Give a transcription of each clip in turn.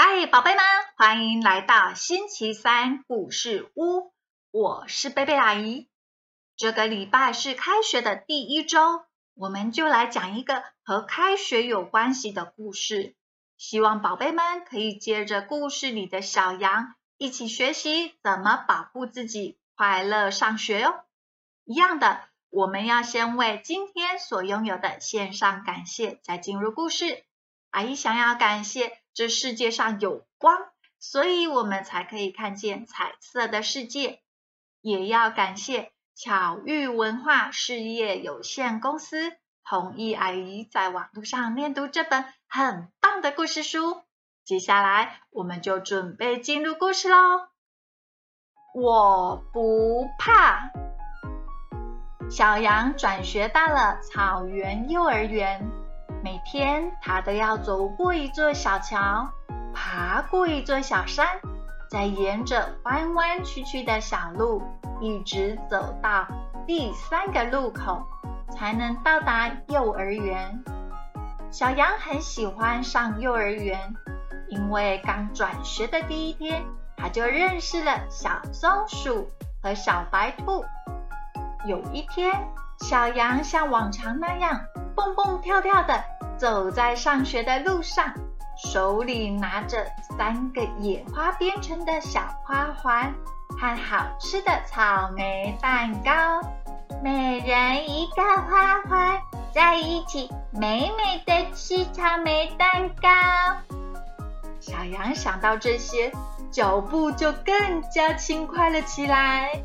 嗨宝贝们，欢迎来到星期三故事屋。我是贝贝阿姨。这个礼拜是开学的第一周，我们就来讲一个和开学有关系的故事。希望宝贝们可以接着故事里的小羊一起学习怎么保护自己，快乐上学哦。一样的，我们要先为今天所拥有的献上感谢，再进入故事。阿姨想要感谢。这世界上有光，所以我们才可以看见彩色的世界。也要感谢巧遇文化事业有限公司同意阿姨在网络上念读这本很棒的故事书。接下来，我们就准备进入故事喽。我不怕。小羊转学到了草原幼儿园。每天，他都要走过一座小桥，爬过一座小山，再沿着弯弯曲曲的小路，一直走到第三个路口，才能到达幼儿园。小羊很喜欢上幼儿园，因为刚转学的第一天，他就认识了小松鼠和小白兔。有一天，小羊像往常那样。蹦蹦跳跳的走在上学的路上，手里拿着三个野花编成的小花环和好吃的草莓蛋糕，每人一个花环，在一起美美的吃草莓蛋糕。小羊想到这些，脚步就更加轻快了起来。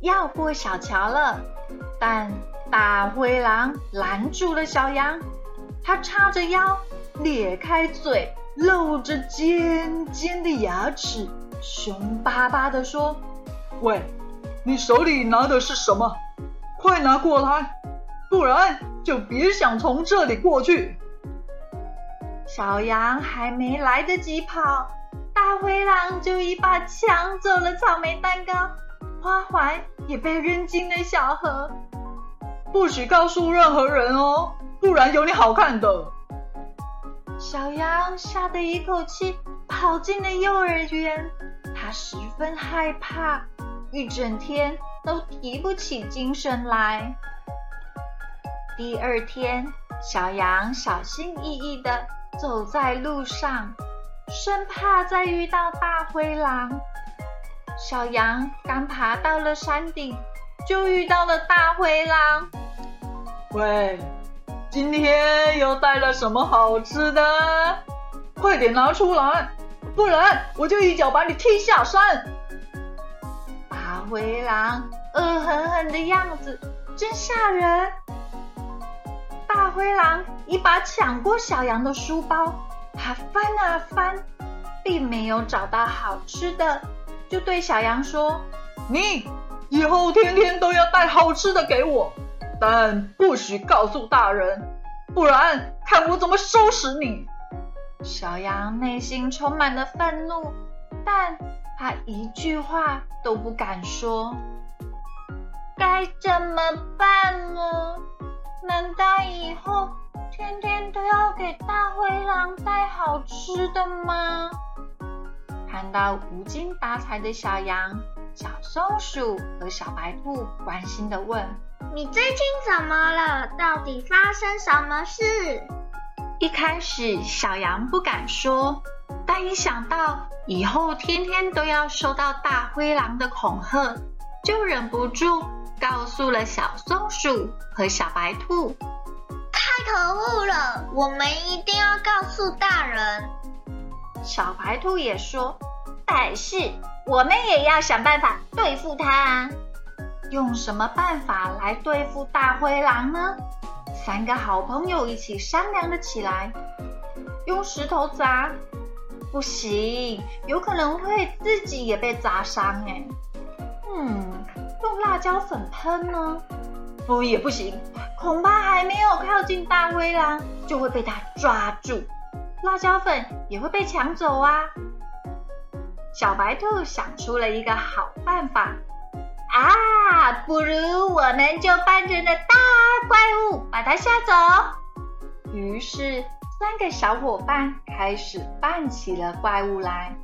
要过小桥了，但。大灰狼拦住了小羊，它叉着腰，咧开嘴，露着尖尖的牙齿，凶巴巴地说：“喂，你手里拿的是什么？快拿过来，不然就别想从这里过去。”小羊还没来得及跑，大灰狼就一把抢走了草莓蛋糕，花环也被扔进了小河。不许告诉任何人哦，不然有你好看的。小羊吓得一口气跑进了幼儿园，它十分害怕，一整天都提不起精神来。第二天，小羊小心翼翼地走在路上，生怕再遇到大灰狼。小羊刚爬到了山顶，就遇到了大灰狼。喂，今天又带了什么好吃的？快点拿出来，不然我就一脚把你踢下山！大灰狼恶狠狠的样子真吓人。大灰狼一把抢过小羊的书包，他翻啊翻，并没有找到好吃的，就对小羊说：“你以后天天都要带好吃的给我。”但不许告诉大人，不然看我怎么收拾你！小羊内心充满了愤怒，但他一句话都不敢说。该怎么办呢？难道以后天天都要给大灰狼带好吃的吗？看到无精打采的小羊，小松鼠和小白兔关心的问。你最近怎么了？到底发生什么事？一开始小羊不敢说，但一想到以后天天都要受到大灰狼的恐吓，就忍不住告诉了小松鼠和小白兔。太可恶了！我们一定要告诉大人。小白兔也说，但是我们也要想办法对付他。用什么办法来对付大灰狼呢？三个好朋友一起商量了起来。用石头砸不行，有可能会自己也被砸伤哎。嗯，用辣椒粉喷呢？不也不行，恐怕还没有靠近大灰狼，就会被他抓住，辣椒粉也会被抢走啊。小白兔想出了一个好办法。啊，不如我们就扮成了大怪物，把它吓走。于是三个小伙伴开始扮起了怪物来。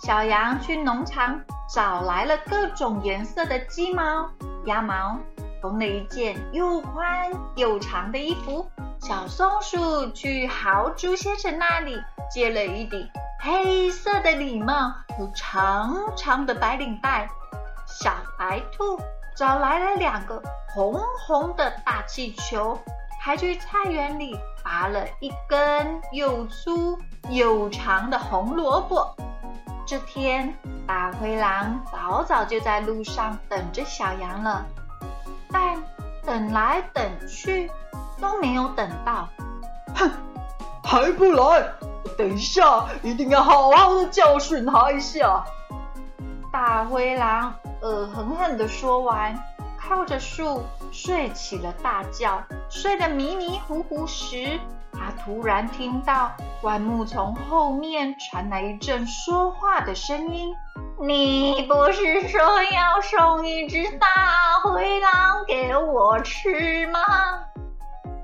小羊去农场找来了各种颜色的鸡毛、鸭毛，缝了一件又宽又长的衣服。小松鼠去豪猪先生那里借了一顶黑色的礼帽和长长的白领带。小白兔找来了两个红红的大气球，还去菜园里拔了一根又粗又长的红萝卜。这天，大灰狼早早就在路上等着小羊了，但等来等去都没有等到。哼，还不来！等一下，一定要好好的教训他一下。大灰狼恶狠狠地说完，靠着树睡起了大觉。睡得迷迷糊糊时，他突然听到。灌木丛后面传来一阵说话的声音：“你不是说要送一只大灰狼给我吃吗？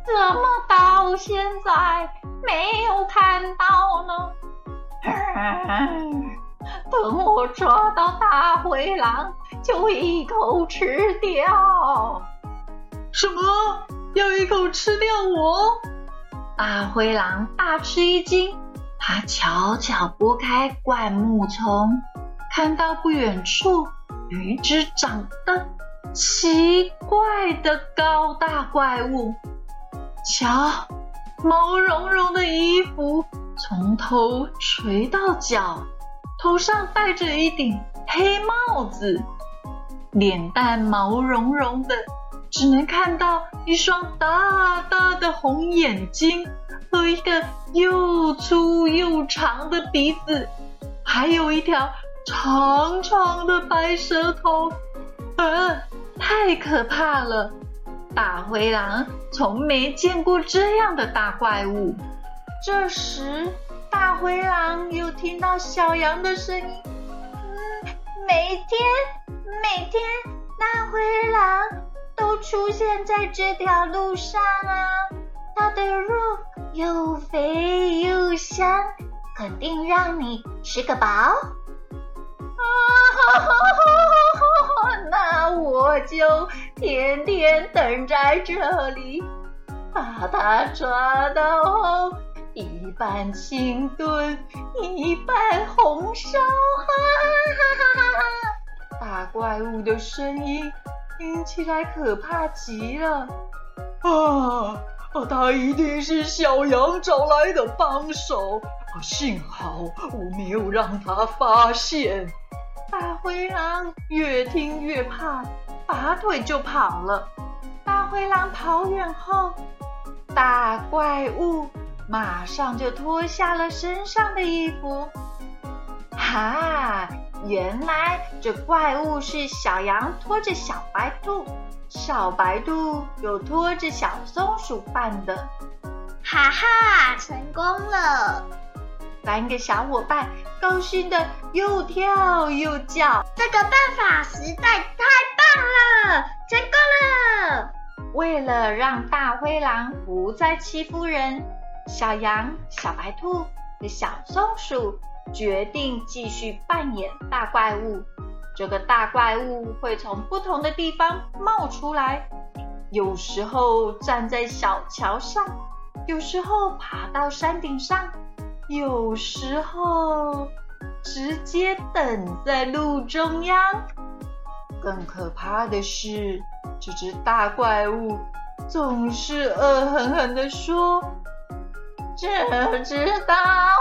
怎么到现在没有看到呢？”等我抓到大灰狼，就一口吃掉。什么？要一口吃掉我？大灰狼大吃一惊，他悄悄拨开灌木丛，看到不远处有一只长得奇怪的高大怪物。瞧，毛茸茸的衣服从头垂到脚，头上戴着一顶黑帽子，脸蛋毛茸茸的。只能看到一双大大的红眼睛和一个又粗又长的鼻子，还有一条长长的白舌头。呃，太可怕了！大灰狼从没见过这样的大怪物。这时，大灰狼又听到小羊的声音：“嗯，每天，每天，大灰狼。”都出现在这条路上啊！它的肉又肥又香，肯定让你吃个饱。啊哈！就天天等在这里，把它抓到后，一半清炖，一半红烧。哈哈哈哈！大怪物的声音。听起来可怕极了！啊，他一定是小羊找来的帮手。幸好我没有让他发现。大灰狼越听越怕，拔腿就跑了。大灰狼跑远后，大怪物马上就脱下了身上的衣服。哈！原来这怪物是小羊拖着小白兔，小白兔又拖着小松鼠扮的。哈哈，成功了！三个小伙伴高兴的又跳又叫。这个办法实在太棒了，成功了！为了让大灰狼不再欺负人，小羊、小白兔和小松鼠。决定继续扮演大怪物。这个大怪物会从不同的地方冒出来，有时候站在小桥上，有时候爬到山顶上，有时候直接等在路中央。更可怕的是，这只大怪物总是恶狠狠地说。这只大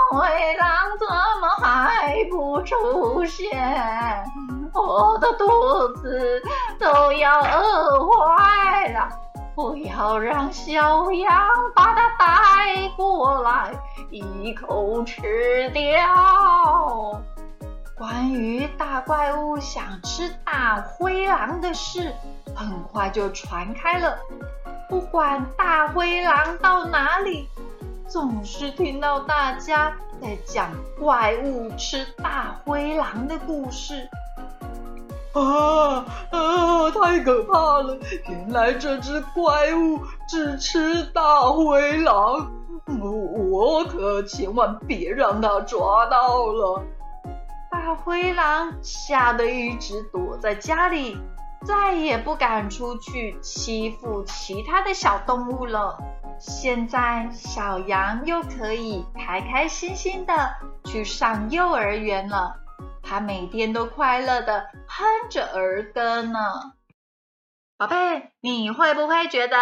灰狼怎么还不出现？我的肚子都要饿坏了！我要让小羊把它带过来，一口吃掉。关于大怪物想吃大灰狼的事，很快就传开了。不管大灰狼到哪里。总是听到大家在讲怪物吃大灰狼的故事。啊啊！太可怕了！原来这只怪物只吃大灰狼，我可千万别让它抓到了。大灰狼吓得一直躲在家里，再也不敢出去欺负其他的小动物了。现在小羊又可以开开心心的去上幼儿园了。它每天都快乐的哼着儿歌呢。宝贝，你会不会觉得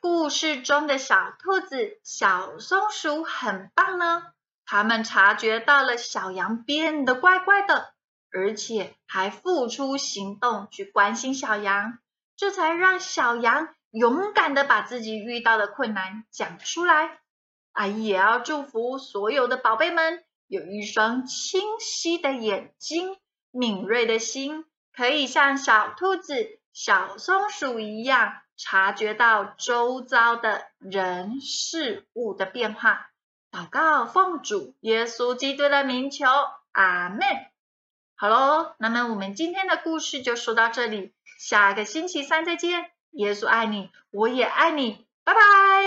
故事中的小兔子、小松鼠很棒呢？他们察觉到了小羊变得怪怪的，而且还付出行动去关心小羊，这才让小羊勇敢的把自己遇到的困难讲出来。阿姨也要祝福所有的宝贝们。有一双清晰的眼睛，敏锐的心，可以像小兔子、小松鼠一样，察觉到周遭的人事物的变化。祷告，奉主耶稣基督的名求，阿门。好喽，那么我们今天的故事就说到这里，下个星期三再见。耶稣爱你，我也爱你，拜拜。